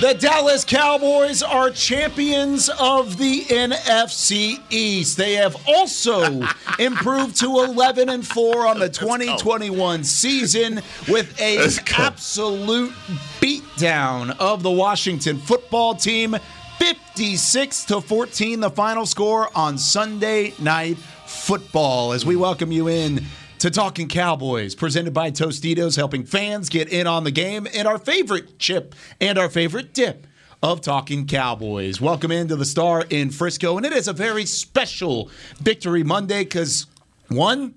The Dallas Cowboys are champions of the NFC East. They have also improved to 11 and 4 on the 2021 season with a absolute beatdown of the Washington football team. 56 to 14 the final score on Sunday night football as we welcome you in to Talking Cowboys, presented by Tostitos, helping fans get in on the game and our favorite chip and our favorite dip of Talking Cowboys. Welcome into the Star in Frisco, and it is a very special Victory Monday because one,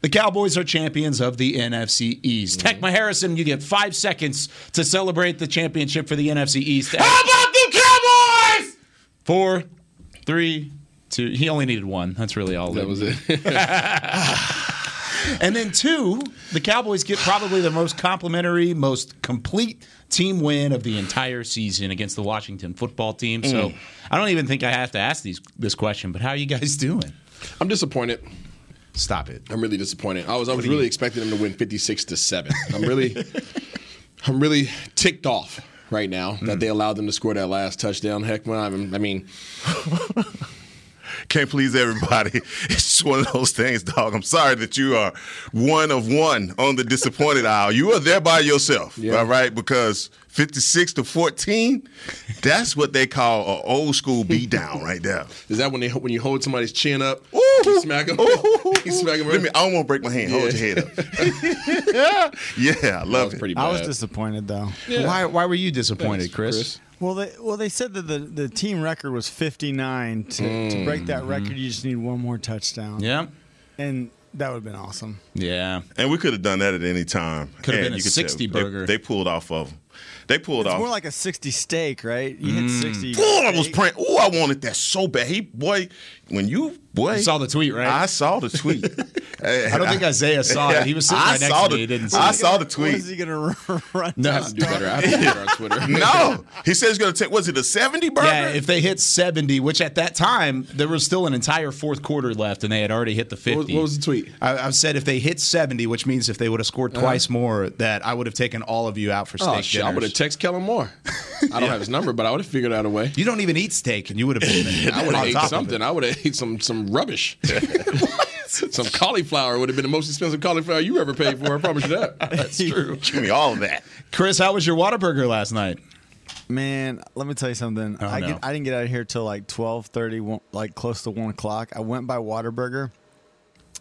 the Cowboys are champions of the NFC East. Mm-hmm. Heckma Harrison, you get five seconds to celebrate the championship for the NFC East. How about them Cowboys? Four, three, two. He only needed one. That's really all. That was it. And then two, the Cowboys get probably the most complimentary, most complete team win of the entire season against the Washington football team. So I don't even think I have to ask these this question, but how are you guys doing? I'm disappointed. Stop it. I'm really disappointed. I was I was really expecting them to win 56 to seven. I'm really I'm really ticked off right now Hmm. that they allowed them to score that last touchdown. Heckman, I mean, I mean can't please everybody. It's just one of those things, dog. I'm sorry that you are one of one on the disappointed aisle. You are there by yourself, Yeah. all right? Because 56 to 14, that's what they call an old school beat down right there. is that when they when you hold somebody's chin up, Ooh. you smack them, Ooh. you smack them. Let me, I don't want to break my hand. Hold your head up. yeah, yeah, I That love was it. pretty bad. I was disappointed though. Why why were you disappointed, Chris? Chris. Well, they well they said that the, the team record was 59. To, to break that mm-hmm. record, you just need one more touchdown. Yeah. and that would have been awesome. Yeah. And we could have done that at any time. Could have been a you could 60 tell, they- burger. They, pulled off of them. They pulled It's off. more like a 60 steak, right? You hit 60. Mm. you Oh, I was praying. Oh, I wanted that so bad. He boy, when you boy You saw the tweet, right? I saw the tweet. I don't think Isaiah saw it. He was sitting I right next saw to the, me. He didn't see I it. saw the tweet. is he gonna run? No. I have to do better. I have to do better on Twitter. no, he said he's going to take. Was it a seventy burger? Yeah, if they hit 70, which at that time, there was still an entire fourth quarter left and they had already hit the 50. What was, what was the tweet? I, I've said if they hit 70, which means if they would have scored twice more, that I would have taken all of you out for steak Uh-huh. Oh shit! I would have texted Kellen Moore. I don't have his number, but I would have figured out a way. You don't even eat steak, and you would have been. I would have top ate something. I would have ate some some rubbish. some cauliflower would have been the most expensive cauliflower you ever paid for. I promise you that. That's true. Give me all of that. Chris, how was your Whataburger last night? Man, let me tell you something. Oh, I, no. get, I didn't get out of here till like 12:30, like close to one o'clock. I went by Whataburger,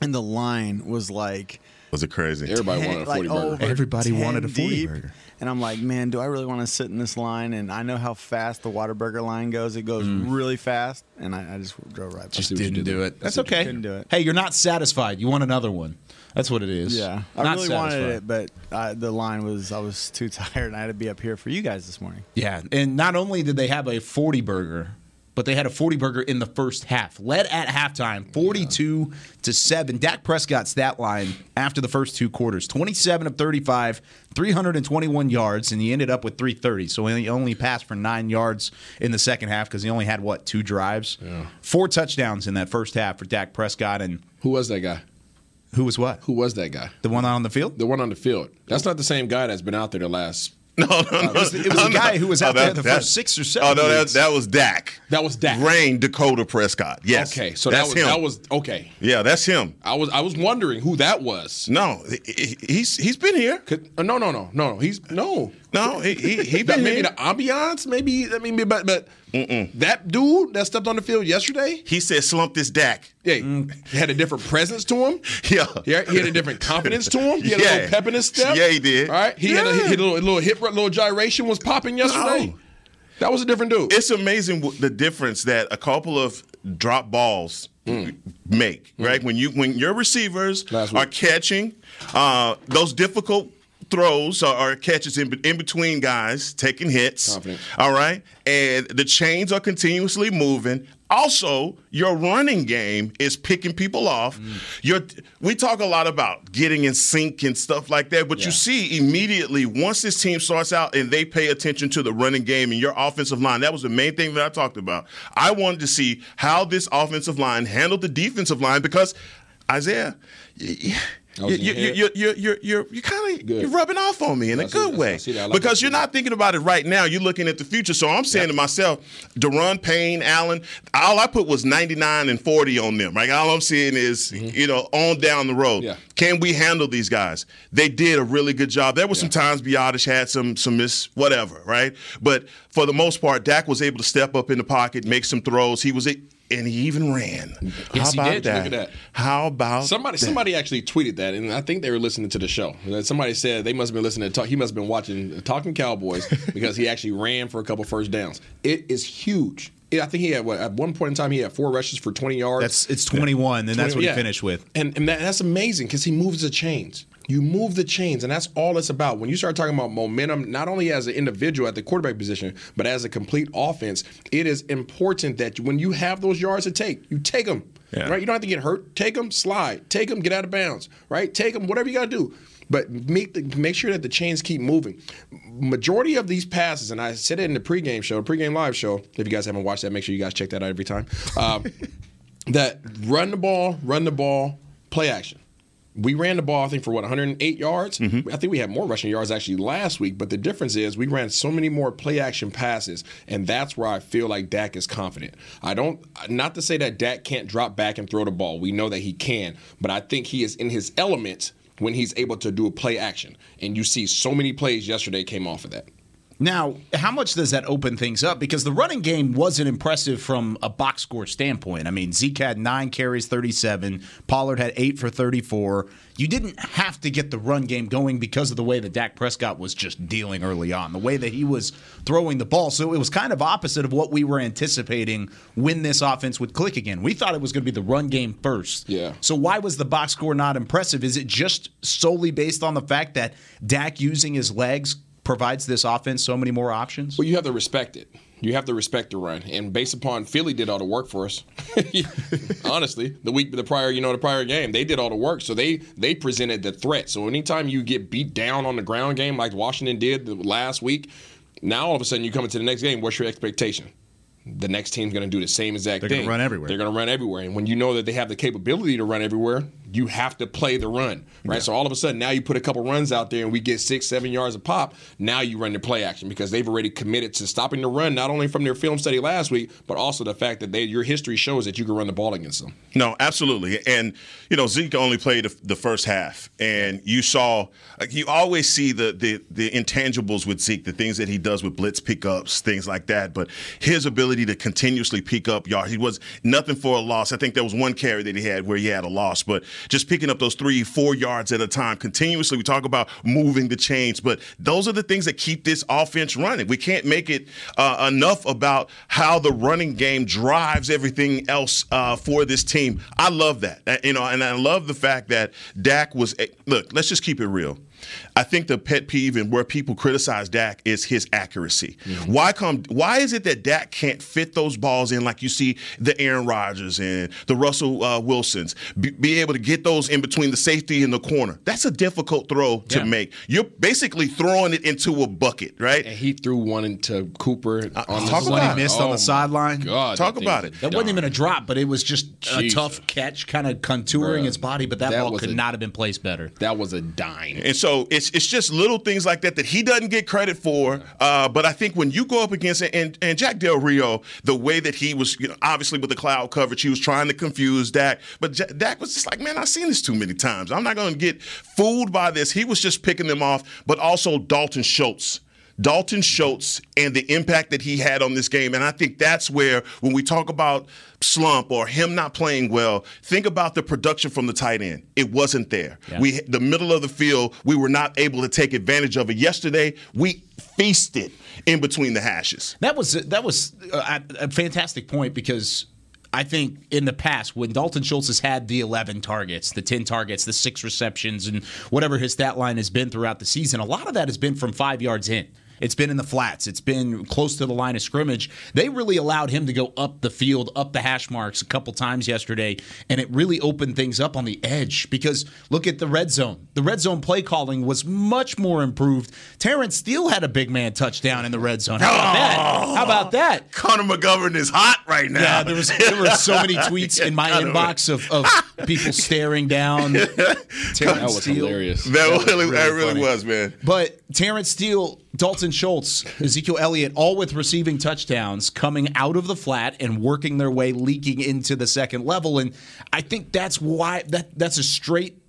and the line was like Was it crazy? Everybody wanted a like forty burger. over Everybody wanted a 40 deep. burger. And I'm like, man, do I really want to sit in this line? And I know how fast the Whataburger line goes. It goes really fast, and I, I just drove right by. Just didn't did do it. That's okay. couldn't do it. Hey, you're not satisfied. You want another one. That's what it is. Yeah, I Not really satisfied. wanted it, but uh, the line was I was too tired, and I had to be up here for you guys this morning. Yeah, and not only did they have a 40 burger, but they had a 40 burger in the first half. Led at halftime, 42 to 7. Dak Prescott's stat line after the first two quarters 27 of 35, 321 yards, and he ended up with 330. So he only passed for nine yards in the second half because he only had, what, two drives? Four touchdowns in that first half for Dak Prescott. And Who was that guy? who was what? Who was that guy? The one on the field? The one on the field. That's not the same guy that's been out there the last. No, no, no. It was, it was no, a guy who was out Oh, there that- the that- first six or seven Oh no, that, that was Dak. That was Dak. Rayne Dakota Prescott. Yes. Okay, so that's that was him. that was okay. yeah, that's him. I was I was wondering who that was. No, he- he- he's he's been here. Could, uh, no, no, no, no, no. He's no. No, he he, he That been maybe here. the ambiance, maybe. I mean, but but that dude that stepped on the field yesterday, he said, "Slump this Dak." yeah, he had a different presence to him. Yeah. Yeah, he had a different confidence to him. He had a Yeah. little pep in his step. Yeah, he did. All right, he had a, he had a little, a little hip, little gyration was popping yesterday. No. That was a different dude. It's amazing the difference that a couple of drop balls make, right? When you when your receivers are catching uh, those difficult throws or, or catches in, in between guys taking hits. Confident. All right, and the chains are continuously moving. Also, your running game is picking people off. Mm. Your we talk a lot about getting in sync and stuff like that, but you see immediately once this team starts out and they pay attention to the running game and your offensive line. That was the main thing that I talked about. I wanted to see how this offensive line handled the defensive line because Isaiah. Y- y- I You, you, you, you, you're you're you're kind of you're rubbing off on me in a good way because you're not thinking about it right now. You're looking at the future. So I'm saying to myself, Daron Payne, Allen, all I put was 99 and 40 on them. Right? All I'm seeing is you know on down the road. Mm-hmm. Can we handle these guys? They did a really good job. There were some times Biadasz had some some miss whatever, right? But for the most part, Dak was able to step up in the pocket, make some throws. He was and he even ran. Yes, How about did. that? Look at that. How about Somebody, that? somebody actually tweeted that, and I think they were listening to the show. Uh, somebody said they must have been listening to talk. He must have been watching uh, Talking Cowboys because he actually ran for a couple first downs. It is huge. I think he had what, at one point in time he had four rushes for 20 yards. That's it's 21, and that's what Yeah. he finished with. And, and that, that's amazing because he moves the chains. You move the chains, and that's all it's about. When you start talking about momentum, not only as an individual at the quarterback position, but as a complete offense, it is important that when you have those yards to take, you take them. Yeah. Right? You don't have to get hurt. Take them, slide. Take them, get out of bounds. Right? Take them, whatever you got to do. But make the, make sure that the chains keep moving. Majority of these passes, and I said it in the pregame show, pregame live show. If you guys haven't watched that, make sure you guys check that out every time. Um, that run the ball, run the ball, play action. We ran the ball, I think, for what 108 yards. Mm-hmm. I think we had more rushing yards actually last week, but the difference is we ran so many more play action passes, and that's where I feel like Dak is confident. I don't, not to say that Dak can't drop back and throw the ball. We know that he can, but I think he is in his element when he's able to do a play action. And you see so many plays yesterday came off of that. Now, how much does that open things up? Because the running game wasn't impressive from a box score standpoint. I mean, Zeke had nine carries, 37. Pollard had eight for 34. You didn't have to get the run game going because of the way that Dak Prescott was just dealing early on, the way that he was throwing the ball. So it was kind of opposite of what we were anticipating when this offense would click again. We thought it was going to be the run game first. Yeah. So why was the box score not impressive? Is it just solely based on the fact that Dak using his legs provides this offense so many more options? Well, you have to respect it. You have to respect the run, and based upon Philly did all the work for us. Honestly, the week, the prior, you know, the prior game, they did all the work, so they they presented the threat. So anytime you get beat down on the ground game like Washington did the last week, now all of a sudden you come into the next game. What's your expectation? The next team's going to do the same exact They're thing. gonna run everywhere. They're going to run everywhere, and when you know that they have the capability to run everywhere, you have to play the run, right? So all of a sudden, now you put a couple runs out there, and we get six, seven yards a pop. Now you run the play action because they've already committed to stopping the run, not only from their film study last week, but also the fact that they, your history shows that you can run the ball against them. No, absolutely. And you know, Zeke only played the, the first half, and you saw like you always see the, the the intangibles with Zeke, the things that he does with blitz pickups, things like that. But his ability to continuously pick up yards, he was nothing for a loss. I think there was one carry that he had where he had a loss, but just picking up those three, four yards at a time continuously. We talk about moving the chains, but those are the things that keep this offense running. We can't make it uh, enough about how the running game drives everything else uh, for this team. I love that, you know, and I love the fact that Dak was. Look, let's just keep it real. I think the pet peeve and where people criticize Dak is his accuracy. Why come? Why is it that Dak can't fit those balls in like you see the Aaron Rodgers and the Russell uh, Wilsons be, be able to get those in between the safety and the corner? That's a difficult throw to make. You're basically throwing it into a bucket, right? And he threw one into Cooper on the Uh, talk One about he it. missed on Oh, the sideline. God, Talk about it. That wasn't even a drop, but it was just a tough catch, kind of contouring Bruh. his body. But that, That ball could a- not have been placed better. That was a dime. And so it's it's just little things like that that he doesn't get credit for. Uh, but I think when you go up against and, and Jack Del Rio, the way that he was, you know, obviously with the cloud coverage, he was trying to confuse Dak. But J- Dak was just like, man, I've seen this too many times. I'm not going to get fooled by this. He was just picking them off. But also Dalton Schultz. Dalton Schultz and the impact that he had on this game. And I think that's where, when we talk about slump or him not playing well, think about the production from the tight end. It wasn't there. Yeah. We the middle of the field, we were not able to take advantage of it. Yesterday, we feasted in between the hashes. That was that was a, a fantastic point because I think in the past when Dalton Schultz has had the 11 targets, the 10 targets, the six receptions, and whatever his stat line has been throughout the season, a lot of that has been from five yards in. It's been in the flats. It's been close to the line of scrimmage. They really allowed him to go up the field, up the hash marks a couple times yesterday, and it really opened things up on the edge because look at the red zone. The red zone play calling was much more improved. Terence Steele had a big man touchdown in the red zone. How about that? How about that? Oh, Connor McGovern is hot right now. Yeah, there was there were so many tweets in my Connor- inbox of, of people staring down. Terence That was Steele. hilarious. That really, that really was, man. But Terence Steele, Dalton Schultz, Ezekiel Elliott, all with receiving touchdowns coming out of the flat and working their way leaking into the second level. And I think that's why that that's a straight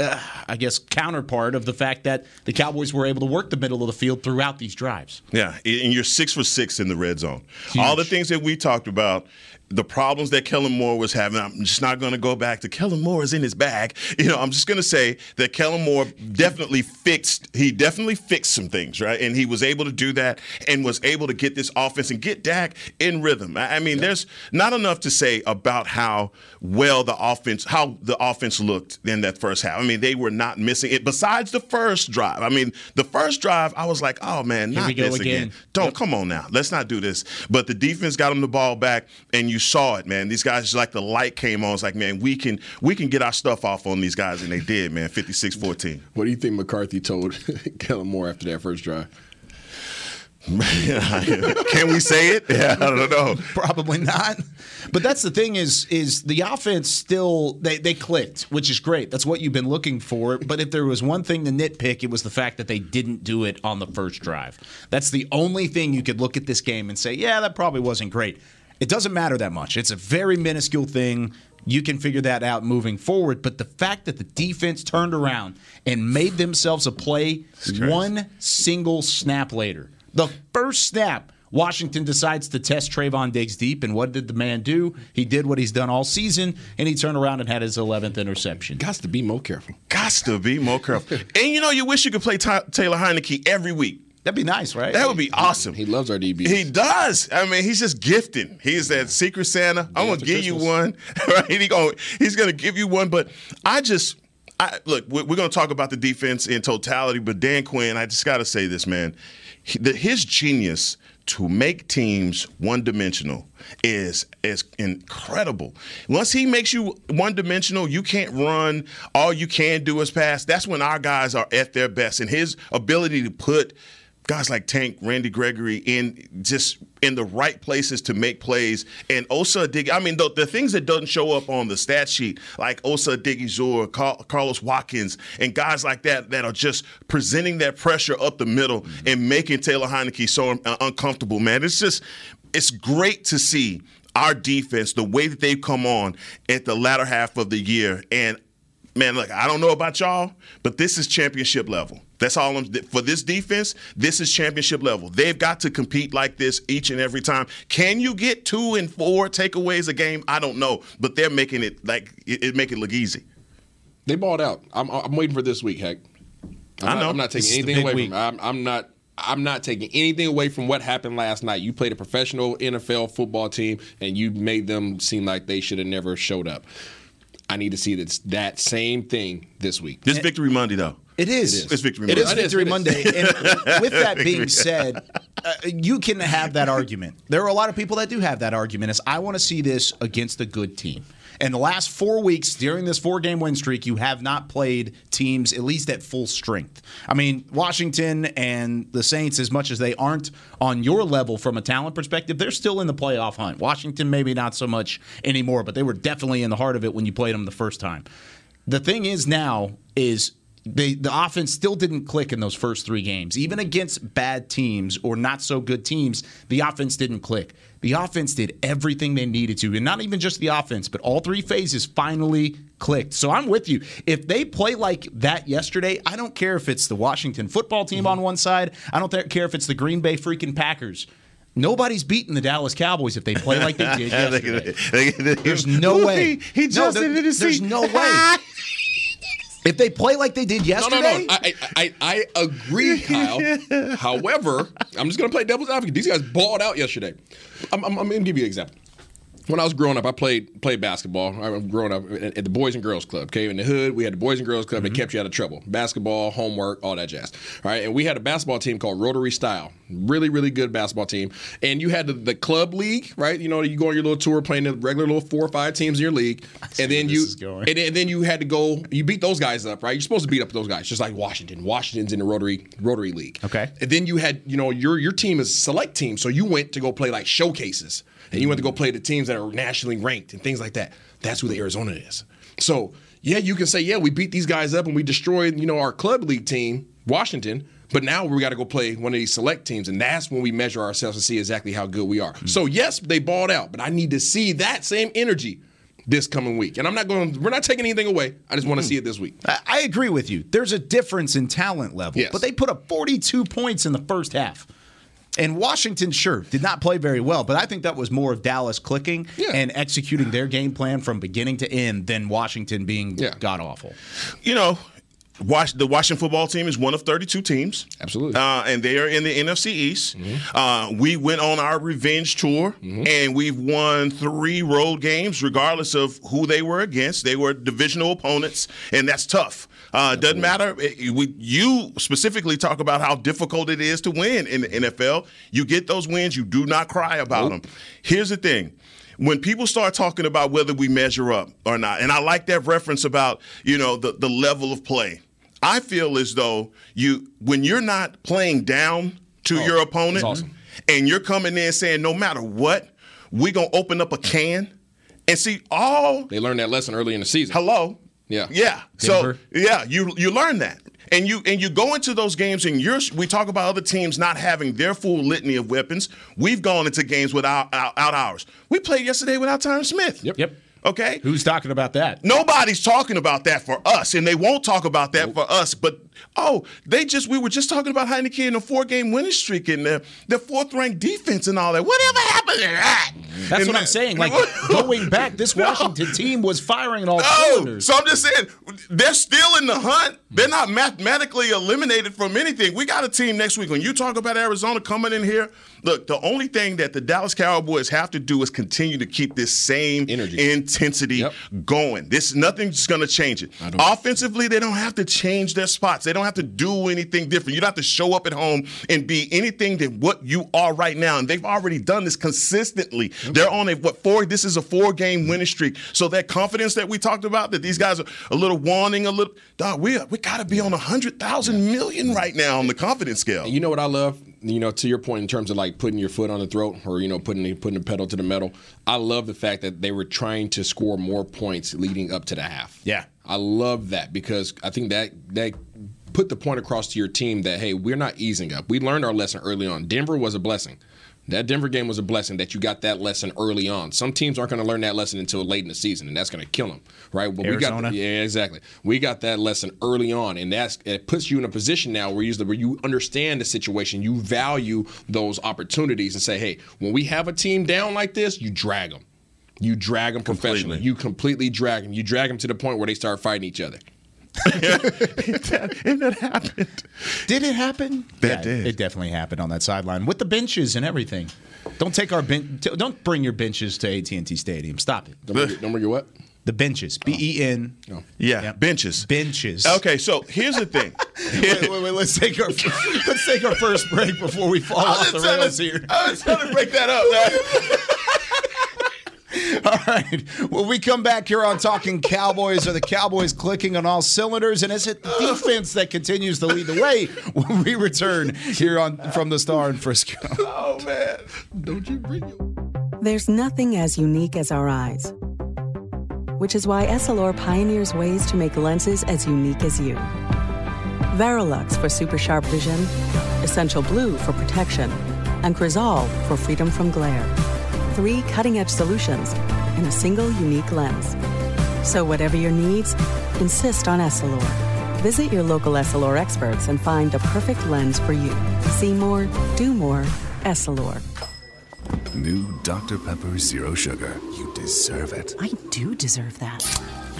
uh, I guess counterpart of the fact that the Cowboys were able to work the middle of the field throughout these drives. Yeah, and you're six for six in the red zone. All the things that we talked about, the problems that Kellen Moore was having, I'm just not going to go back to Kellen Moore is in his bag. You know, I'm just going to say that Kellen Moore definitely fixed. He definitely fixed some things, right? And he was able to do that and was able to get this offense and get Dak in rhythm. I I mean, there's not enough to say about how well the offense, how the offense looked in that first half. I mean, they were not missing it. Besides the first drive, I mean, the first drive, I was like, oh man, Here not this again. again. Don't come on now. Let's not do this. But the defense got him the ball back, and you saw it, man. These guys like the light came on. It's like, man, we can we can get our stuff off on these guys, and they did, man. 56-14. What do you think McCarthy told Kellen Moore after that first drive? can we say it? Yeah, I don't know. Probably not. But that's the thing is is the offense still they, they clicked, which is great. That's what you've been looking for. But if there was one thing to nitpick, it was the fact that they didn't do it on the first drive. That's the only thing you could look at this game and say, yeah, that probably wasn't great. It doesn't matter that much. It's a very minuscule thing. You can figure that out moving forward. But the fact that the defense turned around and made themselves a play one single snap later. The first snap, Washington decides to test Trevon Diggs deep. And what did the man do? He did what he's done all season, and he turned around and had his 11th interception. Got to be more careful. Gots to be more careful. And you know, you wish you could play Ty- Taylor Heinicke every week. That'd be nice, right? That would be awesome. He loves our DBs. He does. I mean, he's just gifting. He's that secret Santa. I'm gonna for give you one, right? He going he's gonna give you one. But I just, I look. We're, we're gonna talk about the defense in totality. But Dan Quinn, I just gotta say this, man. He, the, his genius to make teams one dimensional is is incredible. Once he makes you one dimensional, you can't run. All you can do is pass. That's when our guys are at their best, and his ability to put guys like Tank, Randy Gregory in just in the right places to make plays. And Osa Dig, I mean, the, the things that doesn't show up on the stat sheet, like Osa Odighizuwa, Car- Carlos Watkins, and guys like that that are just presenting that pressure up the middle and making Taylor Heinicke so uh, uncomfortable, man. It's just, it's great to see our defense, the way that they've come on at the latter half of the year. And man, look, I don't know about y'all, but this is championship level. That's all I'm for this defense. This is championship level. They've got to compete like this each and every time. Can you get two and four takeaways a game? I don't know, but they're making it like it, it make it look easy. They balled out. I'm, I'm waiting for this week, heck. I'm I not, know. I'm not taking is the anything away week. from. I'm, I'm not. I'm not taking anything away from what happened last night. You played a professional NFL football team, and you made them seem like they should have never showed up. I need to see that that same thing this week. This victory Monday though. It is. It's Victory Monday. It is, Victory it is. Monday. And with that being said, uh, you can have that argument. There are a lot of people that do have that argument. Is I want to see this against a good team. And the last four weeks during this four game win streak, you have not played teams at least at full strength. I mean, Washington and the Saints, as much as they aren't on your level from a talent perspective, they're still in the playoff hunt. Washington, maybe not so much anymore, but they were definitely in the heart of it when you played them the first time. The thing is now is they, the offense still didn't click in those first three games. Even against bad teams or not so good teams, the offense didn't click. The offense did everything they needed to, and not even just the offense, but all three phases finally clicked. So I'm with you. If they play like that yesterday, I don't care if it's the Washington football team on one side. I don't care if it's the Green Bay freaking Packers. Nobody's beating the Dallas Cowboys if they play like they did yesterday. There's no way. He just no, there- There's no way. If they play like they did No, yesterday, no, no. I, I, I I agree, Kyle. However, I'm just going to play devil's advocate. These guys balled out yesterday. I'm, I'm, I'm going to give you an example. When I was growing up, I played played basketball. I was growing up at, at the Boys and Girls Club. Okay, in the hood, we had the Boys and Girls Club Mm-hmm. that kept you out of trouble. Basketball, homework, all that jazz. All right, and we had a basketball team called Rotary Style. Really, really good basketball team. And you had the, the club league, right? You know, you go on your little tour playing the regular little four or five teams in your league, and then you and, and then you had to go. You beat those guys up, right? You're supposed to beat up those guys, just like Washington. Washington's in the Rotary Rotary League. Okay. And then you had, you know, your your team is select team, so you went to go play like showcases, and you went to go play the teams that are nationally ranked and things like that. That's who the Arizona is. So yeah, you can say, yeah, we beat these guys up and we destroyed, you know, our club league team, Washington. But now we got to go play one of these select teams, and that's when we measure ourselves and see exactly how good we are. Hmm. So yes, they balled out, but I need to see that same energy this coming week. And I'm not going. We're not taking anything away. I just want to hmm. see it this week. I I agree with you. There's a difference in talent level, Yes. but they put up 42 points in the first half. And Washington, sure, did not play very well, but I think that was more of Dallas clicking Yeah. and executing their game plan from beginning to end than Washington being Yeah. god awful. you know, Wash, the Washington football team is one of 32 teams. Absolutely. Uh, and they are in the NFC East. Uh, we went on our revenge tour, and we've won three road games, regardless of who they were against. They were divisional opponents, and that's tough. Uh, doesn't matter. It- we, you specifically talk about how difficult it is to win in the NFL. You get those wins, you do not cry about them. Here's the thing when people start talking about whether we measure up or not, and I like that reference about you know the the level of play. I feel as though you when you're not playing down to your opponent, Oh, awesome. and you're coming in saying no matter what, we're gonna open up a can and see all They learned that lesson early in the season. hello. Yeah. Yeah. Denver. So yeah, you you learn that. And you and you go into those games and you're we talk about other teams not having their full litany of weapons. We've gone into games without out, out ours. We played yesterday without Tyron Smith. Yep. Yep. Okay. Who's talking about that? Nobody's talking about that for us, and they won't talk about that for us. But oh, they just we were just talking about Heineken and a four game winning streak and the, the fourth ranked defense and all that. Whatever happened to that? That's And what I'm saying. Like going back, this Washington team was firing all Oh, cylinders. so I'm just saying they're still in the hunt. They're not mathematically eliminated from anything. We got a team next week. When you talk about Arizona coming in here, look, the only thing that the Dallas Cowboys have to do is continue to keep this same Energy. intensity Yep. going. This nothing's going to change it. Offensively, they don't have to change their spots. They don't have to do anything different. You don't have to show up at home and be anything than what you are right now. And they've already done this consistently. They're on a what four? This is a four-game winning streak. So that confidence that we talked about, that these guys are a little wanting, a little. Dog, we we got to be on a hundred thousand million right now on the confidence scale. And you know what I love? You know, to your point in terms of like putting your foot on the throat or you know putting the, putting the pedal to the metal. I love the fact that they were trying to score more points leading up to the half. Yeah. I love that because I think that that put the point across to your team that hey, we're not easing up. We learned our lesson early on. Denver was a blessing. That Denver game was a blessing that you got that lesson early on. Some teams aren't going to learn that lesson until late in the season, and that's going to kill them, right? But Arizona? we got yeah, exactly. We got that lesson early on, and that's it puts you in a position now where you where you understand the situation, you value those opportunities, and say, hey, when we have a team down like this, you drag them. You drag them professionally. Completely. You completely drag them. You drag them to the point where they start fighting each other. and that happened. Did it happen? That Yeah, did. It definitely happened on that sideline with the benches and everything. Don't take our ben- don't bring your benches to AT and T Stadium. Stop it. Don't bring, your- don't bring your what? The benches. B E N. Oh. Yeah, Yep. benches. Benches. Okay, so here's the thing. Wait, wait, wait, let's take our let's take our first break before we fall off the rails to- here. I was trying to break that up. man. All right. When we come back here on Talking Cowboys, are the Cowboys clicking on all cylinders? And is it the defense that continues to lead the way when we return here on from the Star in Frisco? oh man. Don't you bring your There's nothing as unique as our eyes, which is why Essilor pioneers ways to make lenses as unique as you. Varilux for super sharp vision, Essential Blue for protection, and Crizal for freedom from glare. Three cutting edge solutions in a single unique lens. So, whatever your needs, insist on Essilor. Visit your local Essilor experts and find the perfect lens for you. See more, do more, Essilor. New Dr. Pepper Zero Sugar. You deserve it. I do deserve that.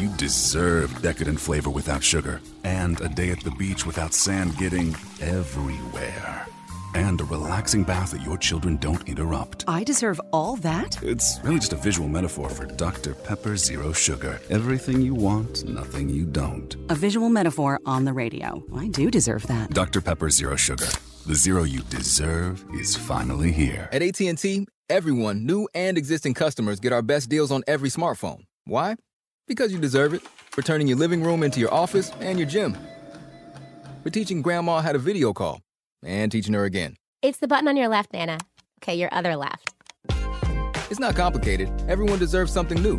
You deserve decadent flavor without sugar, and a day at the beach without sand getting everywhere. And a relaxing bath that your children don't interrupt. I deserve all that? It's really just a visual metaphor for Dr. Pepper Zero Sugar. Everything you want, nothing you don't. A visual metaphor on the radio. I do deserve that. Dr. Pepper Zero Sugar. The zero you deserve is finally here. At AT&T, everyone, new and existing customers, get our best deals on every smartphone. Why? Because you deserve it. For turning your living room into your office and your gym. For teaching grandma how to video call and teaching her again. It's the button on your left, Nana. Okay, your other left. It's not complicated. Everyone deserves something new.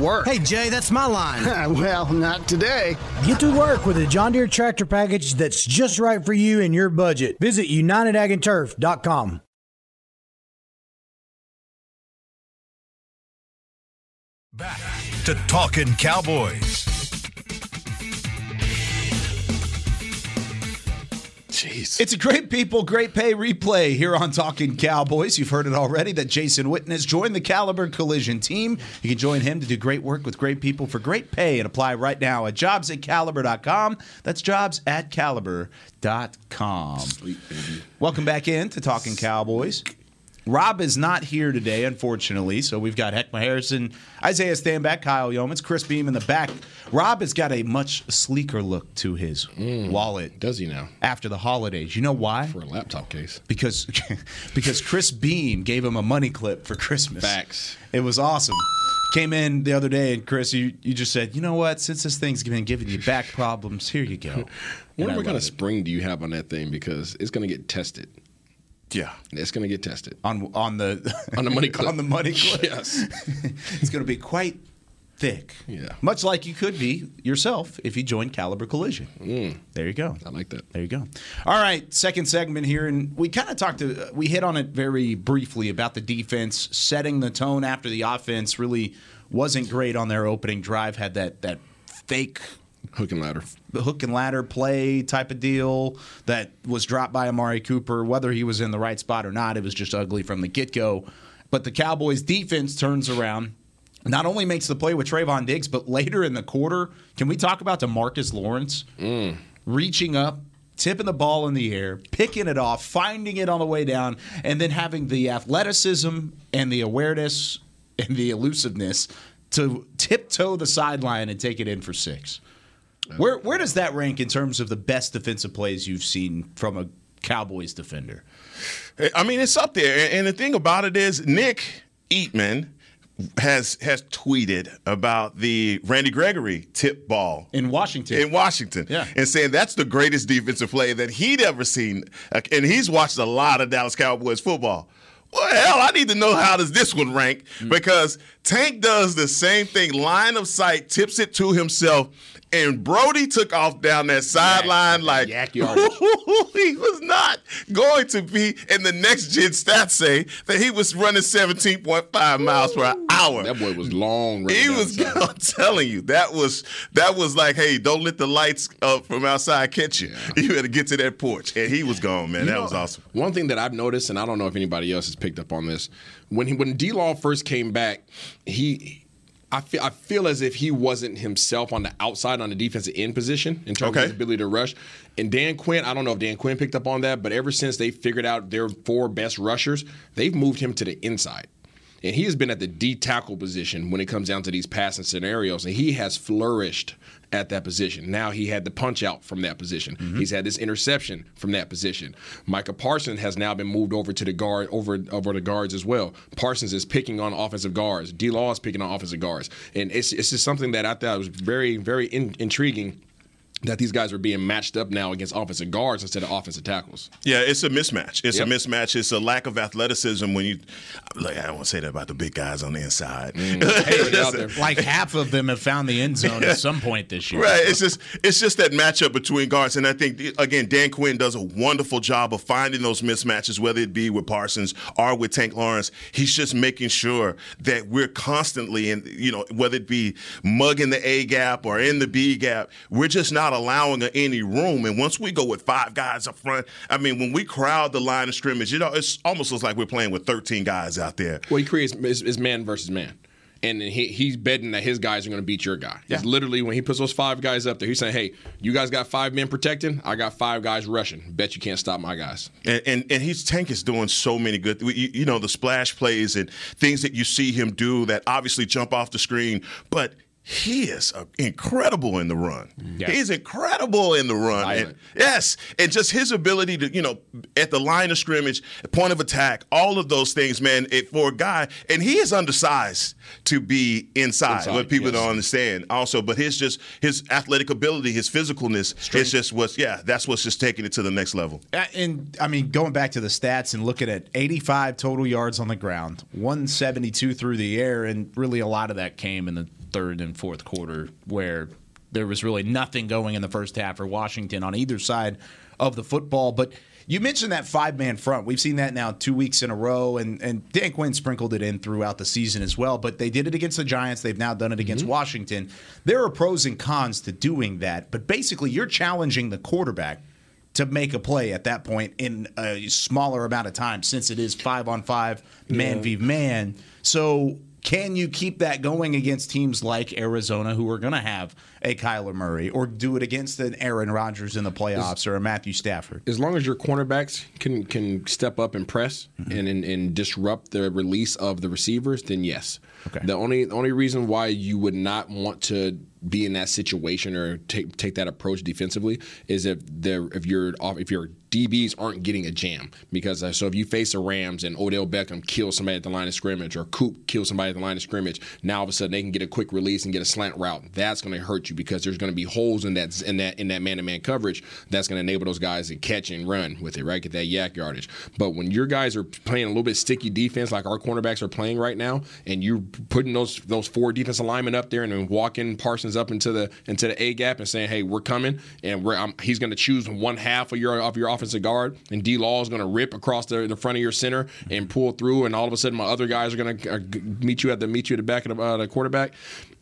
work. Hey, Jay, that's my line. well, not today. Get to work with a John Deere tractor package that's just right for you and your budget. Visit UnitedAgAndTurf.com. Back to Talking Cowboys. Jeez. It's a great people, great pay replay here on Talking Cowboys. You've heard it already that Jason Witten has joined the Caliber Collision team. You can join him to do great work with great people for great pay and apply right now at jobs at caliber.com. That's jobs at caliber.com. Sweet, baby. Welcome back in to Talking Cowboys. Rob is not here today, unfortunately. So we've got Heckma Harrison, Isaiah Stanback, Kyle Youmans, Chris Beam in the back. Rob has got a much sleeker look to his mm, wallet. Does he now? After the holidays. You know why? For a laptop case. Because because Chris Beam gave him a money clip for Christmas. Facts. It was awesome. Came in the other day, and Chris, you, you just said, you know what? Since this thing's been giving you back problems, here you go. Wonder what kind of spring do you have on that thing? Because it's going to get tested. Yeah, it's going to get tested on on the on the money clip. on the money clip. yes, it's going to be quite thick. Yeah, much like you could be yourself if you joined Caliber Collision. Mm. There you go. I like that. There you go. All right, second segment here, and we kind of talked to we hit on it very briefly about the defense setting the tone after the offense really wasn't great on their opening drive. Had that that fake hook and ladder the hook and ladder play type of deal that was dropped by Amari Cooper. Whether he was in the right spot or not, it was just ugly from the get go. But the Cowboys defense turns around. Not only makes the play with Trevon Diggs, but later in the quarter, can we talk about DeMarcus Lawrence mm. reaching up, tipping the ball in the air, picking it off, finding it on the way down, and then having the athleticism and the awareness and the elusiveness to tiptoe the sideline and take it in for six. Where where does that rank in terms of the best defensive plays you've seen from a Cowboys defender? I mean, it's up there. And the thing about it is, Nick Eatman has has tweeted about the Randy Gregory tip ball in Washington. In Washington, yeah, and saying that's the greatest defensive play that he'd ever seen. And he's watched a lot of Dallas Cowboys football. Well, hell, I need to know how does this one rank mm. because Tank does the same thing, line of sight, tips it to himself, and Brody took off down that sideline like yak he was not going to be. And the next gen stats say that he was running 17.5 miles per hour. That boy was long. He was. I'm telling you, that was that was like, hey, don't let the lights up from outside catch you. Yeah. You had to get to that porch, and he was gone, man. You that know, was awesome. One thing that I've noticed, and I don't know if anybody else has picked up on this, when he when D Law first came back, he I feel I feel as if he wasn't himself on the outside on the defensive end position in terms okay. of his ability to rush. And Dan Quinn, I don't know if Dan Quinn picked up on that, but ever since they figured out their four best rushers, they've moved him to the inside. And he has been at the D tackle position when it comes down to these passing scenarios, and he has flourished at that position. Now he had the punch out from that position. Mm-hmm. He's had this interception from that position. Micah Parsons has now been moved over to the guard over over the guards as well. Parsons is picking on offensive guards. D Law is picking on offensive guards, and it's it's just something that I thought was very very in, intriguing. That these guys are being matched up now against offensive guards instead of offensive tackles. Yeah, it's a mismatch. It's Yep. a mismatch. It's a lack of athleticism when you. Like, I don't want to say that about the big guys on the inside. Mm, like half of them have found the end zone at some point this year. Right. It's just it's just that matchup between guards, and I think again Dan Quinn does a wonderful job of finding those mismatches, whether it be with Parsons or with Tank Lawrence. He's just making sure that we're constantly in, you know, whether it be mugging the A gap or in the B gap, we're just not allowing any room. And once we go with five guys up front, I mean, when we crowd the line of scrimmage, you know, it's almost looks like we're playing with 13 guys out there. Well, he creates is, man versus man. And he, he's betting that his guys are going to beat your guy. It's literally when he puts those five guys up there, he's saying, "Hey, you guys got five men protecting. I got five guys rushing. Bet you can't stop my guys." And, and and he's Tank is doing so many good, you, you know, the splash plays and things that you see him do that obviously jump off the screen, but. He is incredible in the run. Yeah. He's incredible in the run. And- yes, and just his ability to, you know, at the line of scrimmage, point of attack, all of those things, man. It, for a guy, and he is undersized to be inside. Inside, what people yes. don't understand, also. But his just his athletic ability, his physicalness, It's just what's yeah, that's what's just taking it to the next level. And I mean, going back to the stats and looking at 85 total yards on the ground, 172 through the air, and really a lot of that came in the third and fourth quarter, where there was really nothing going in the first half for Washington on either side of the football. But you mentioned that five man front. We've seen that now two weeks in a row, and, and Dan Quinn sprinkled it in throughout the season as well. But they did it against the Giants. They've now done it against mm-hmm. Washington. There are pros and cons to doing that, but basically, you're challenging the quarterback to make a play at that point in a smaller amount of time since it is five on five, man Yeah. v man. So can you keep that going against teams like Arizona who are going to have a Kyler Murray or do it against an Aaron Rodgers in the playoffs or a Matthew Stafford? As long as your cornerbacks can can step up and press mm-hmm. and, and and disrupt the release of the receivers, then yes. Okay. The only the only reason why you would not want to be in that situation or take take that approach defensively is if the if your off- if your DBs aren't getting a jam because uh, so if you face the Rams and Odell Beckham kills somebody at the line of scrimmage or Coop kills somebody at the line of scrimmage, now all of a sudden they can get a quick release and get a slant route. That's going to hurt you because there's going to be holes in that in that in that man-to-man coverage that's going to enable those guys to catch and run with it, right? Get that yak yardage. But when your guys are playing a little bit sticky defense like our cornerbacks are playing right now, and you're putting those those four defensive linemen up there and then walking Parsons up into the into the A gap and saying, "Hey, we're coming," and we're um, he's going to choose one half of your of your offensive guard, and D Law is going to rip across the, the front of your center and pull through, and all of a sudden my other guys are going to uh, meet you at the meet you at the back of the, uh, the quarterback.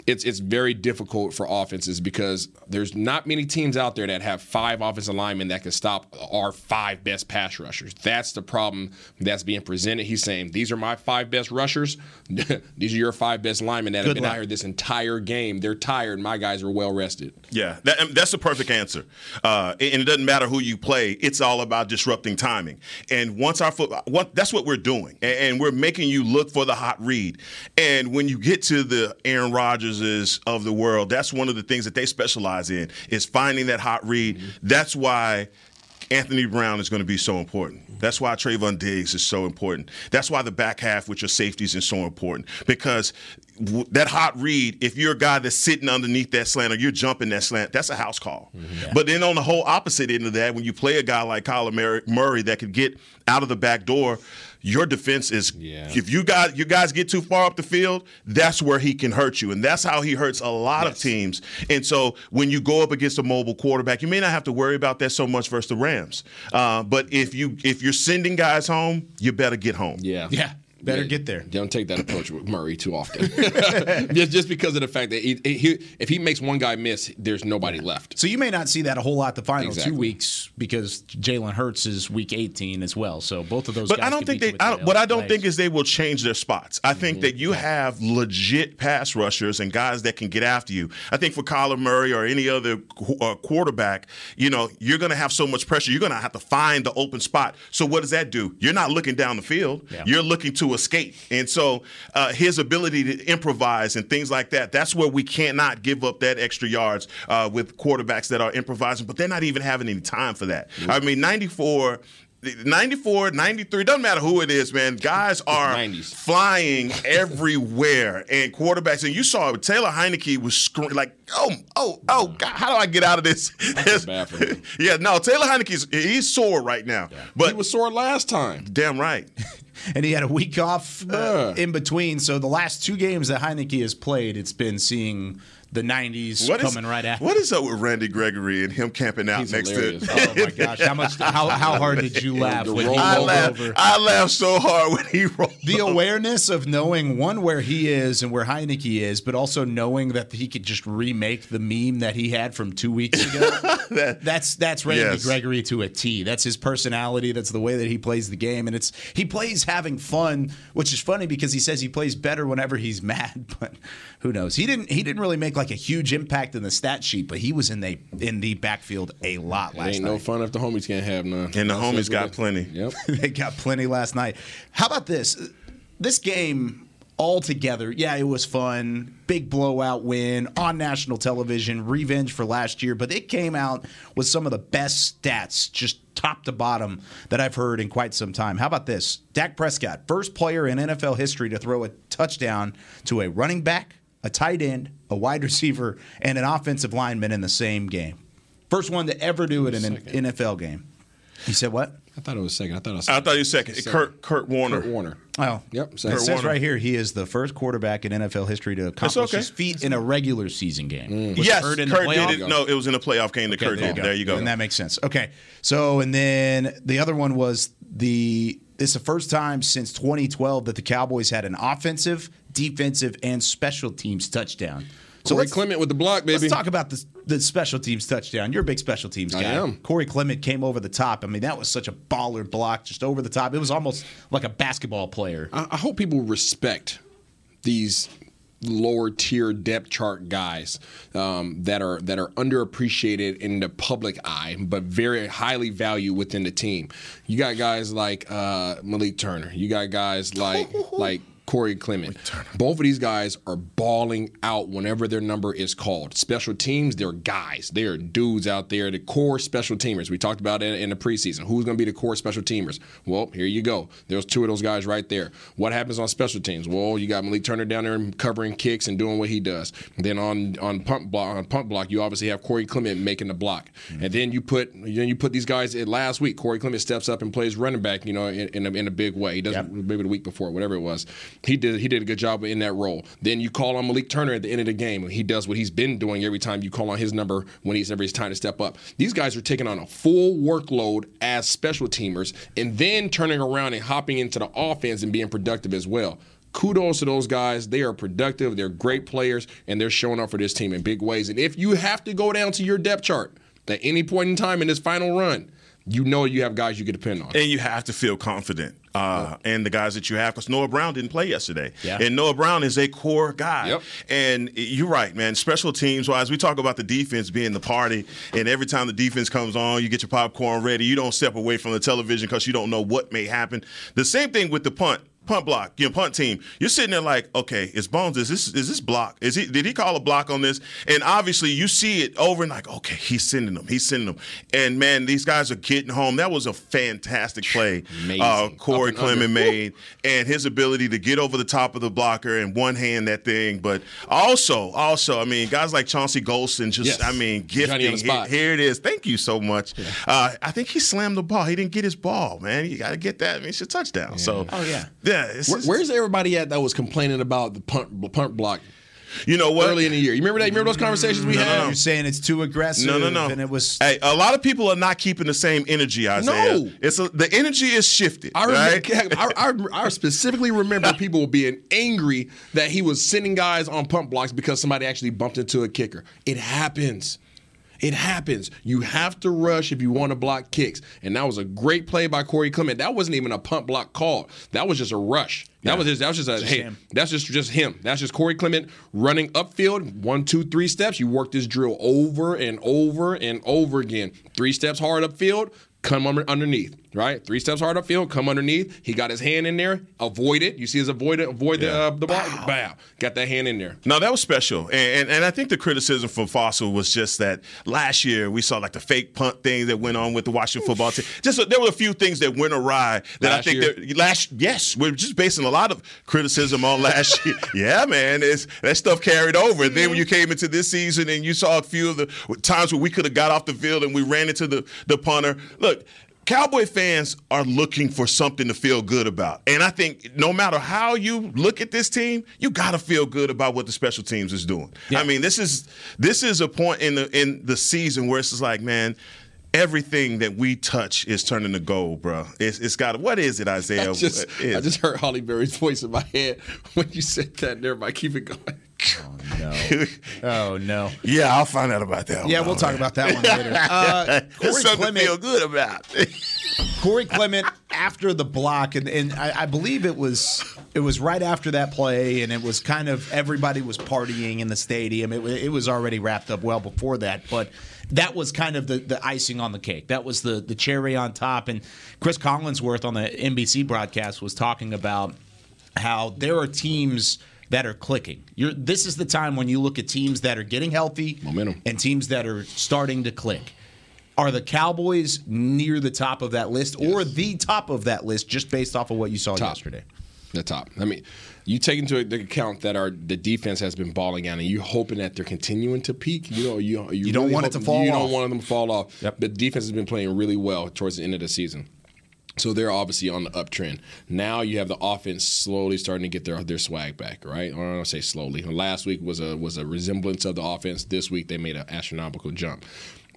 It's it's very difficult for offenses because there's not many teams out there that have five offensive linemen that can stop our five best pass rushers. That's the problem that's being presented. He's saying these are my five best rushers. these are your five best linemen that have been luck. out here this entire game. They're tired. My guys are well rested. Yeah, that, that's the perfect answer. Uh, and it doesn't matter who you play; it's all about disrupting timing. And once our foot, what, that's what we're doing, and, and we're making you look for the hot read. And when you get to the Aaron Rodgerses of the world, that's one of the things that they specialize in is finding that hot read. That's why. Anthony Brown is going to be so important. That's why Trevon Diggs is so important. That's why the back half with your safeties is so important because w- that hot read, if you're a guy that's sitting underneath that slant or you're jumping that slant, that's a house call. Mm-hmm. But then on the whole opposite end of that, when you play a guy like Kyler Murray, Murray that could get out of the back door, your defense is if you guys you guys get too far up the field, that's where he can hurt you. And that's how he hurts a lot of teams. And so when you go up against a mobile quarterback, you may not have to worry about that so much versus the Rams. Uh, but if you if you're sending guys home, you better get home. Yeah. Yeah. Better get there. Don't take that approach with Murray too often. just, just because of the fact that he, he, if he makes one guy miss, there's nobody left. So you may not see that a whole lot the final Exactly. two weeks because Jalen Hurts is week 18 as well. So both of those But guys I don't think they. I don't, what I don't legs. think is they will change their spots. I think that you have legit pass rushers and guys that can get after you. I think for Kyler Murray or any other qu- uh, quarterback, you know, you're going to have so much pressure. You're going to have to find the open spot. So what does that do? You're not looking down the field. Yeah. You're looking to to escape. And so uh, his ability to improvise and things like that, that's where we cannot give up that extra yards uh, with quarterbacks that are improvising, but they're not even having any time for that. I mean, 94 94, 93, doesn't matter who it is, man. Guys are flying everywhere and quarterbacks. And you saw it, Taylor Heinicke was screaming like, oh, oh, oh, God, how do I get out of this? yeah, no, Taylor Heinicke's he's sore right now. But he was sore last time. Damn right. and he had a week off uh, in between. So the last two games that Heinicke has played, it's been seeing the 90s What is- coming right after. What is up with Randy Gregory and him camping out He's next hilarious. to? Oh, my gosh. How much- how- how hard did you laugh when he I rolled laughed, over? I laughed so hard when he rolled. the awareness of knowing one where he is and where Heinicke is, but also knowing that he could just remake the meme that he had from two weeks ago. that's that's Randy Yes. Gregory to a T. That's his personality. That's the way that he plays the game, and it's he plays having fun, which is funny because he says he plays better whenever he's mad. But who knows? He didn't he didn't really make like a huge impact in the stat sheet, but he was in the in the backfield a lot It last ain't night. Ain't no fun if the homies can't have none. And the That's- homies got what plenty. Yep. they got plenty last night. How about this? This game altogether, yeah, it was fun. Big blowout win on national television, revenge for last year, but it came out with some of the best stats, just top to bottom, that I've heard in quite some time. How about this? Dak Prescott, first player in NFL history to throw a touchdown to a running back, a tight end, a wide receiver, and an offensive lineman in the same game. First one to ever do it in an NFL game. You said what? I thought it was second. I thought it was second. I thought you second. Kurt Kurt Warner. Kurt Warner. Oh, Yep. It second. says right here he is the first quarterback in NFL history to accomplish okay. his feat in a regular season game. Mm. Was yes, Kurt in Kurt playoff? did it. No, it was in a playoff game that Okay, Kurt did. go. There you go. And that makes sense. Okay. So, and then the other one was the. It's the first time since 2012 that the Cowboys had an offensive, defensive, and special teams touchdown. So Corey Clement with the block, baby. let's talk about the, the special teams touchdown. You're a big special teams guy. I am. Corey Clement came over the top. I mean, that was such a baller block, just over the top. It was almost like a basketball player. I, I hope people respect these lower tier depth chart guys um, that are that are underappreciated in the public eye, but very highly valued within the team. You got guys like uh, Malik Turner. You got guys like like. Corey Clement. Both of these guys are balling out whenever their number is called. Special teams, they're guys. They are dudes out there, the core special teamers. We talked about it in the preseason. Who's going to be the core special teamers? Well, here you go. There's two of those guys right there. What happens on special teams? Well, you got Malik Turner down there covering kicks and doing what he does. then on on pump block, on pump block, you obviously have Corey Clement making the block. Mm-hmm. And then you put then you put these guys. in Last week, Corey Clement steps up and plays running back. You know, in, in, a, in a big way. He doesn't maybe the week before, whatever it was. He did he did a good job in that role. Then you call on Malik Turner at the end of the game. He does what he's been doing every time you call on his number when he's every time to step up. These guys are taking on a full workload as special teamers and then turning around and hopping into the offense and being productive as well. Kudos to those guys. They are productive. They're great players, and they're showing up for this team in big ways. And if you have to go down to your depth chart at any point in time in this final run, you know you have guys you can depend on. And you have to feel confident. Uh, and the guys that you have, because Noah Brown didn't play yesterday. Yeah. And Noah Brown is a core guy. Yep. And you're right, man. Special teams wise, we talk about the defense being the party, and every time the defense comes on, you get your popcorn ready. You don't step away from the television because you don't know what may happen. The same thing with the punt. Punt block, your punt team. You're sitting there like, okay, is Bones? Is this is this block? Is he? Did he call a block on this? And obviously, you see it over and like, okay, he's sending them. He's sending them. And man, these guys are getting home. That was a fantastic play. Uh, Corey Up and under. Clement made, and his ability to get over the top of the blocker and one hand that thing. But also, also, I mean, guys like Chauncey Golston, just Yes. I mean, Johnny on gifting. the spot. Here, here it is. Thank you so much. Uh, I think he slammed the ball. He didn't get his ball, man. You got to get that. I mean, it's a touchdown. So, Oh, yeah. yeah. It's, Where, where's everybody at that was complaining about the punt punt block you know what? early in the year? You remember that? You remember those conversations we No, no, had? no. You're saying it's too aggressive. No, no, no. And it was. Hey, a lot of people are not keeping the same energy, Isaiah. No. it's a, the energy is shifted. I, right? remember, I, I, I specifically remember people being angry that he was sending guys on pump blocks because somebody actually bumped into a kicker. It happens. It happens. You have to rush if you want to block kicks. And that was a great play by Corey Clement. That wasn't even a pump block call. That was just a rush. That was just that was just a hey. him. That's just just him. That's just Corey Clement running upfield. One, two, three steps. You work this drill over and over and over again. Three steps hard upfield. Come under, underneath, right? Three steps hard upfield, come underneath. He got his hand in there, avoid it. You see his avoid it, avoid the uh, the ball. Bow. Got that hand in there. No, that was special, and, and and I think the criticism from Fossil was just that last year we saw like the fake punt thing that went on with the Washington football team. Just there were a few things that went awry that I think that last yes we're just basing a lot of criticism on last year. Yeah, man, it's that stuff carried over. And then when you came into this season and you saw a few of the times where we could have got off the field and we ran into the the punter. Look. Cowboy fans are looking for something to feel good about. And I think no matter how you look at this team, you got to feel good about what the special teams is doing. I mean, this is this is a point in the in the season where it's just like, man, everything that we touch is turning to gold, bro. It's, it's got what is it, Isaiah? I just, What is I just heard Halle Berry's voice in my head when you said that. Never mind, keep it going. Oh no. Oh no. Yeah, I'll find out about that. Yeah, one. we'll talk about that one later. Uh, Corey something Clement, to feel good about. Corey Clement after the block, and, and I, I believe it was it was right after that play, and it was kind of everybody was partying in the stadium. It, wa- it was already wrapped up well before that, but that was kind of the, the icing on the cake. That was the the cherry on top. And Chris Collinsworth on the NBC broadcast was talking about how there are teams that are clicking. You're, this is the time when you look at teams that are getting healthy, momentum, and teams that are starting to click. Are the Cowboys near the top of that list, or the top of that list, just based off of what you saw yesterday? The top. I mean, you take into account that our the defense has been balling out, and you're hoping that they're continuing to peak. You know, you you, You don't really want it to fall You off. don't want them to fall off. The defense has been playing really well towards the end of the season. So they're obviously on the uptrend. Now you have the offense slowly starting to get their their swag back, right? Or I don't say slowly. Last week was a was a resemblance of the offense. This week they made an astronomical jump.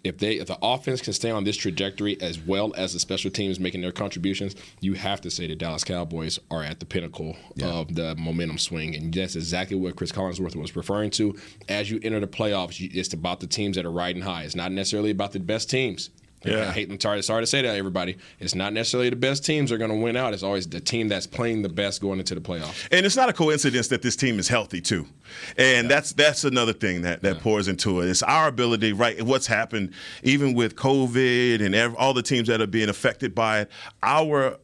If they if the offense can stay on this trajectory as well as the special teams making their contributions, you have to say the Dallas Cowboys are at the pinnacle of the momentum swing, and that's exactly what Chris Collinsworth was referring to. As you enter the playoffs, it's about the teams that are riding high. It's not necessarily about the best teams. Yeah. I hate I'm sorry, sorry to say that, everybody. It's not necessarily the best teams are going to win out. It's always the team that's playing the best going into the playoffs. And it's not a coincidence that this team is healthy too, and that's that's another thing that that pours into it. It's our ability, right? What's happened, even with COVID and ev- all the teams that are being affected by it, our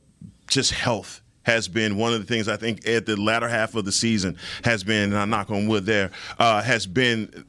just health has been one of the things I think at the latter half of the season has been, and I knock on wood there, uh, has been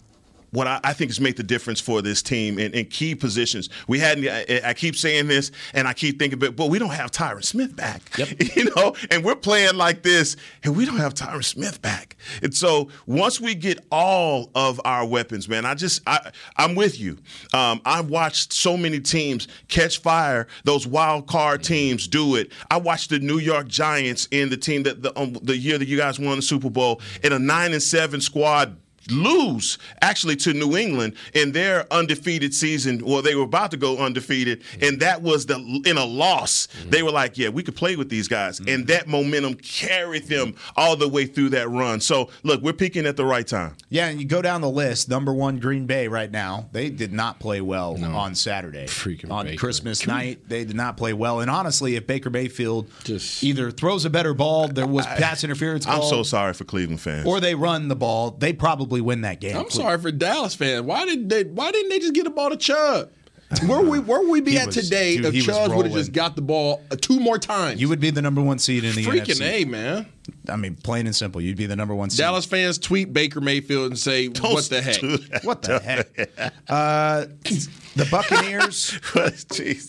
what I, I think has made the difference for this team in, in key positions. We hadn't. I, I keep saying this, and I keep thinking, but but we don't have Tyron Smith back. You know, and we're playing like this, and we don't have Tyron Smith back. And so once we get all of our weapons, man, I just I I'm with you. Um, I've watched so many teams catch fire. Those wild card teams do it. I watched the New York Giants in the team that the um, the year that you guys won the Super Bowl in a nine and seven squad lose actually to New England in their undefeated season. Well, they were about to go undefeated, and that was the in a loss. Mm-hmm. They were like, "Yeah, we could play with these guys," mm-hmm. and that momentum carried them all the way through that run. So, look, we're peaking at the right time. Yeah, and you go down the list. Number one, Green Bay right now. They did not play well on Saturday. Freaking on Baker. Christmas night, they did not play well. And honestly, if Baker Mayfield just either throws a better ball, there was pass interference. I'm so sorry for Cleveland fans. Or they run the ball, they probably win that game. I'm sorry for Dallas fans. Why did they? Why didn't they just get the ball to Chubb? Where we where would we be He at was- today dude, if he was Chubb would have rolling. just got the ball uh, two more times? You would be the number one seed in the Freaking NFC. a man. I mean, plain and simple, you'd be the number one seed. Dallas fans tweet Baker Mayfield and say, "What the heck? What the heck? Uh, the Buccaneers.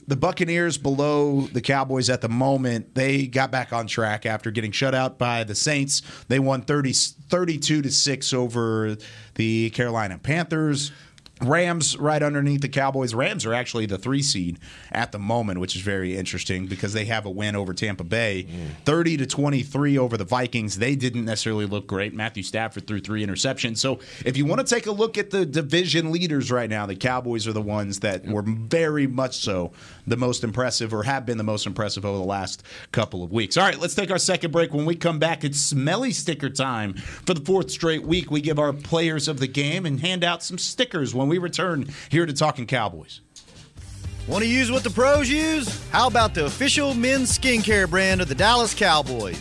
the Buccaneers below the Cowboys at the moment. They got back on track after getting shut out by the Saints. They won 30, 32 to six over the Carolina Panthers. Rams right underneath the Cowboys. Rams are actually the three seed at the moment, which is very interesting because they have a win over Tampa Bay, thirty to twenty three over the Vikings. They didn't necessarily look great. Matthew Stafford threw three interceptions. So if you want to take a look at the division leaders right now, the Cowboys are the ones that were very much so the most impressive or have been the most impressive over the last couple of weeks. All right, let's take our second break. When we come back, it's smelly sticker time for the fourth straight week. We give our players of the game and hand out some stickers when we return here to Talking Cowboys. Want to use what the pros use? How about the official men's skincare brand of the Dallas Cowboys?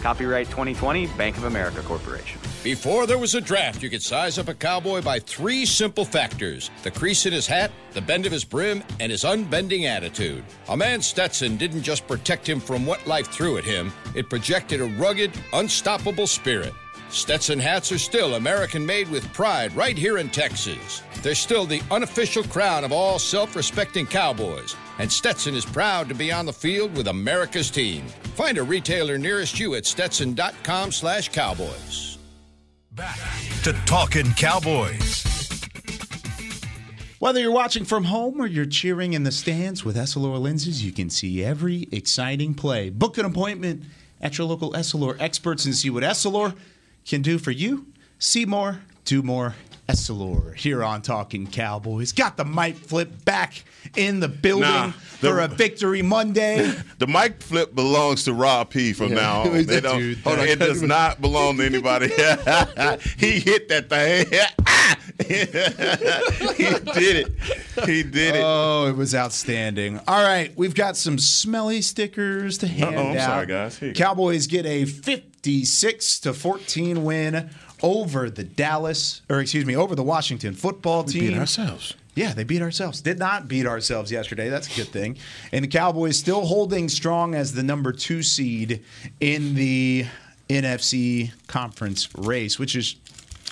Copyright 2020 Bank of America Corporation. Before there was a draft, you could size up a cowboy by three simple factors the crease in his hat, the bend of his brim, and his unbending attitude. A man Stetson didn't just protect him from what life threw at him, it projected a rugged, unstoppable spirit. Stetson hats are still American made with pride right here in Texas. They're still the unofficial crown of all self respecting cowboys, and Stetson is proud to be on the field with America's team. Find a retailer nearest you at stetson.com slash cowboys. Back to Talking Cowboys. Whether you're watching from home or you're cheering in the stands with Essilor lenses, you can see every exciting play. Book an appointment at your local Essilor experts and see what Essilor can do for you. See more, do more. Essilor here on Talking Cowboys. Got the mic flip back in the building Nah, the- for a victory Monday. The mic flip belongs to Rob P from Yeah. now on. They don't, Dude, hold on. it does not belong to anybody. he hit that thing. he did it. He did it. Oh, it was outstanding. All right, we've got some smelly stickers to hand Uh-oh, I'm out. sorry, guys. Here go. Cowboys get a 56 to 14 win over the Dallas, or excuse me, over the Washington football We team. beat ourselves. Yeah, they beat ourselves. Did not beat ourselves yesterday. That's a good thing. And the Cowboys still holding strong as the number two seed in the NFC conference race, which is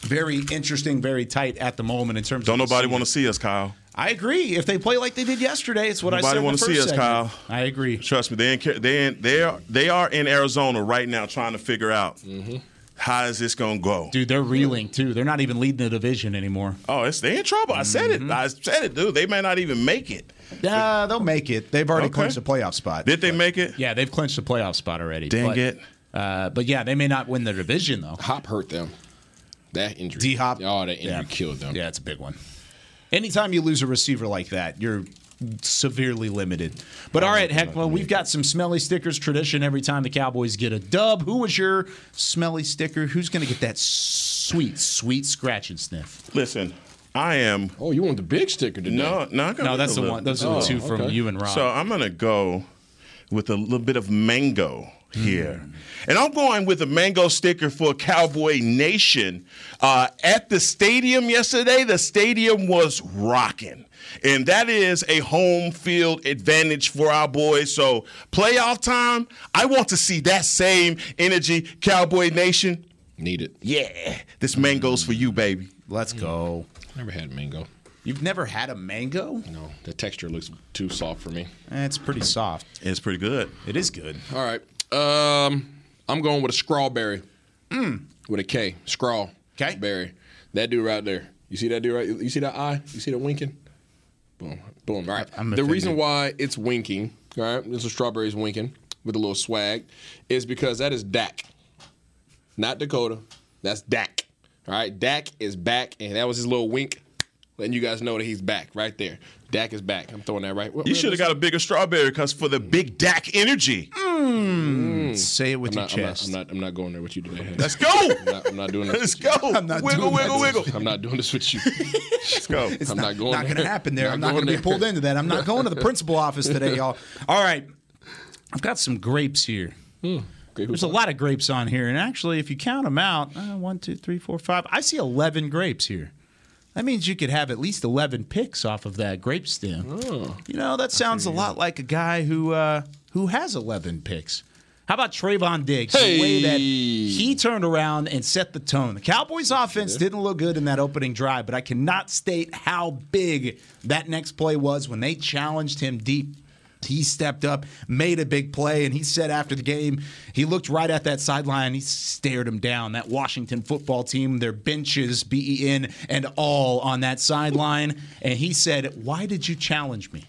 very interesting, very tight at the moment in terms Don't of nobody want to see us, Kyle. I agree. If they play like they did yesterday, it's what I said. Nobody want to see us, Kyle. I agree. Trust me, they in, they in, they are they are in Arizona right now trying to figure out mm-hmm. How is this going to go. Dude, they're reeling too. They're not even leading the division anymore. Oh, it's they in trouble. I said Mm-hmm. it. I said it, dude. They may not even make it. Yeah, they'll make it. They've already Okay. clinched a playoff spot. Did they make it? Yeah, they've clinched a playoff spot already. Dang but, it. Uh, but yeah, they may not win the division though. Hop hurt them. That injury. D Hop. Oh, that injury Yeah. killed them. Yeah, it's a big one. Anytime you lose a receiver like that, you're severely limited. But all right, Heckma, we've got some smelly stickers tradition every time the Cowboys get a dub. Who was your smelly sticker? Who's going to get that sweet, sweet scratch and sniff? Listen, I am. Oh, you want the big sticker today? No, no, I got No, that's the little- one. Those are the Oh, two from okay. you and Rob. So I'm gonna go with a little bit of mango here, Mm. and I'm going with a mango sticker for Cowboy Nation. Uh, at the stadium yesterday, the stadium was rocking. And that is a home field advantage for our boys. So, playoff time, I want to see that same energy, Cowboy Nation. Need it. Yeah, this mango's for you, baby. Let's go. Never had a mango. You've never had a mango? No, the texture looks too soft for me. Eh, It's pretty soft. It's pretty good. It is good. All right. Um, I'm going with a strawberry. Mm. With a K. Scrawl. Okay. Berry. That dude right there. You see that dude right? You see that eye? You see that winking? Boom. Boom. All right. I'm the offended. reason why it's winking, all right, this is strawberries winking with a little swag, is because that is Dak. Not Dakota. That's Dak. All right. Dak is back, and that was his little wink, letting you guys know that he's back right there. Dak is back. I'm throwing that right. You should have got a bigger strawberry because for the big Dak energy. Mm. Say it with I'm your not, I'm not- chest. I'm not, I'm not. going there with you today. Let's go. I'm not, I'm not doing this. Let's with you. go. I'm not wiggle, doing wiggle, that. wiggle. I'm not doing this with you. Let's go. It's I'm not, not going not going to happen there. Not I'm not going going to be pulled into that. I'm not going to the principal office today, y'all. All right. I've got some grapes here. Hmm. There's a lot of grapes on here, and actually, if you count them out, uh, one, two, three, four, five. I see 11 grapes here. That means you could have at least 11 picks off of that grape stem. Oh. You know, that sounds a lot like a guy who uh, who has 11 picks. How about Trevon Diggs? The way that he turned around and set the tone. The Cowboys' offense didn't look good in that opening drive, but I cannot state how big that next play was when they challenged him deep. He stepped up, made a big play, and he said after the game, he looked right at that sideline. He stared him down. That Washington football team, their benches, B E N, and all on that sideline. And he said, Why did you challenge me?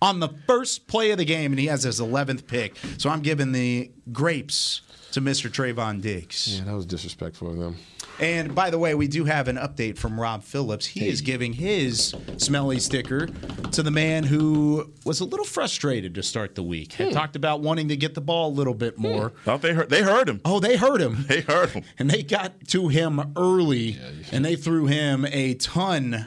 On the first play of the game, and he has his 11th pick. So I'm giving the grapes to Mr. Trevon Diggs. Yeah, that was disrespectful of them. And by the way, we do have an update from Rob Phillips. He is giving his smelly sticker to the man who was a little frustrated to start the week. Had hmm. talked about wanting to get the ball a little bit hmm. more. Thought they heard. They heard him. Oh, they heard him. They heard him. And they got to him early, and they threw him a ton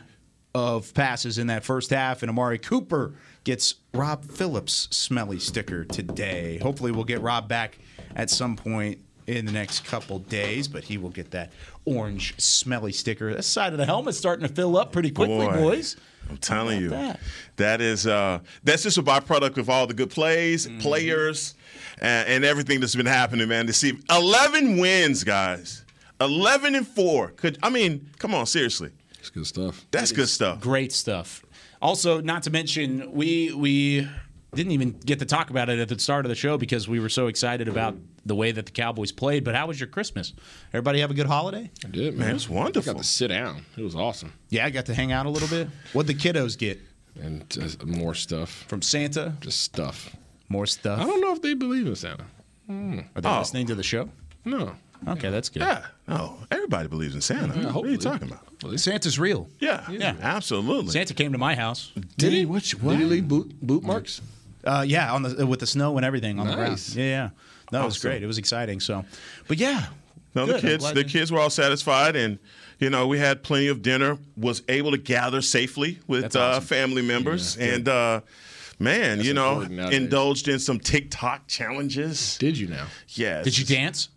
of passes in that first half. And Amari Cooper gets Rob Phillips' smelly sticker today. Hopefully, we'll get Rob back at some point in the next couple days, but he will get that orange smelly sticker. That side of the helmet's starting to fill up pretty quickly, Boy, boys. I'm telling you, that? that is uh, that's just a byproduct of all the good plays, Mm-hmm. players, and, and everything that's been happening, man. To see 11 wins, guys, 11 and four. Could I mean, come on, seriously, It's good stuff. that's good stuff. Great stuff. Also, not to mention, we we didn't even get to talk about it at the start of the show because we were so excited about the way that the Cowboys played. But how was your Christmas? Everybody have a good holiday? I did, man. Man, it's I wonderful. got to sit down. It was awesome. Yeah, I got to hang out a little bit. What'd the kiddos get And just more stuff. from Santa? Just stuff. More stuff. I don't know if they believe in Santa. Are they Oh. listening to the show? No. Okay, that's good. Yeah, no, everybody believes in Santa. what are you talking about? Santa's real. Yeah, Yeah. absolutely. Santa came to my house. Did he? What? Did he leave boot, boot marks? Uh, yeah, on the with the snow and everything on the ground. Yeah, yeah. No, it was great. It was exciting. So, but yeah, No, Good, the kids, the you- kids were all satisfied, and you know we had plenty of dinner. Was able to gather safely with That's uh, family members, Yeah, and uh, man, That's you know, indulged in some TikTok challenges. Did you now? Yes. did you dance?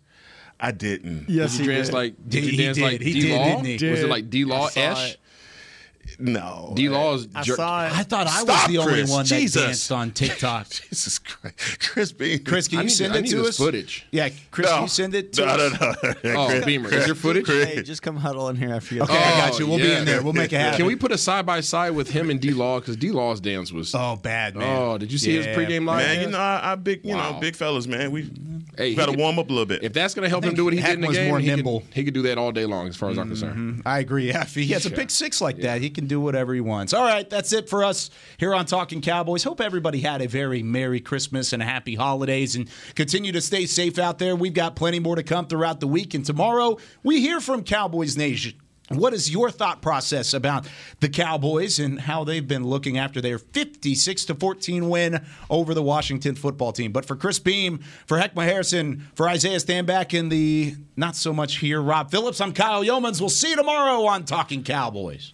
I didn't. Yes, did you dance like? Did, He you dance did. like He D did, Law? Was it like D Law I esh? it. No. D Law is I jerk. saw it. I thought I was Stop, the only Chris. one that Jesus. danced on TikTok. Jesus Christ, Chris Bean. Chris, can I you need- send I it need to this us? footage. Yeah, Chris, No. can you send it to no, us? no, no. Oh, Chris- Beamer, is there footage? Hey, just come huddle in here after you. Okay, I got Oh, you. We'll be in there. We'll make it happen. Can we put a side by side with him and D Law? Because D Law's dance was. Oh, bad man. Oh, did you see his Yeah. pregame live? Man, you know, I, I big, you know, big fellas, man. We Hey, he got to could- warm up a little bit. If that's going to help him do what he did in the was game, more he, nimble. Could, he could do that all day long, as far as I'm concerned. Mm-hmm. I agree. Yeah, if he has a pick six like that, he can do whatever he wants. All right, that's it for us here on Talking Cowboys. Hope everybody had a very Merry Christmas and happy holidays and continue to stay safe out there. We've got plenty more to come throughout the week. And tomorrow, we hear from Cowboys Nation. What is your thought process about the Cowboys and how they've been looking after their 56 to 14 win over the Washington football team? But for Chris Beam, for Heckma Harrison, for Isaiah Stanback and the not so much here Rob Phillips, I'm Kyle Youmans. We'll see you tomorrow on Talking Cowboys.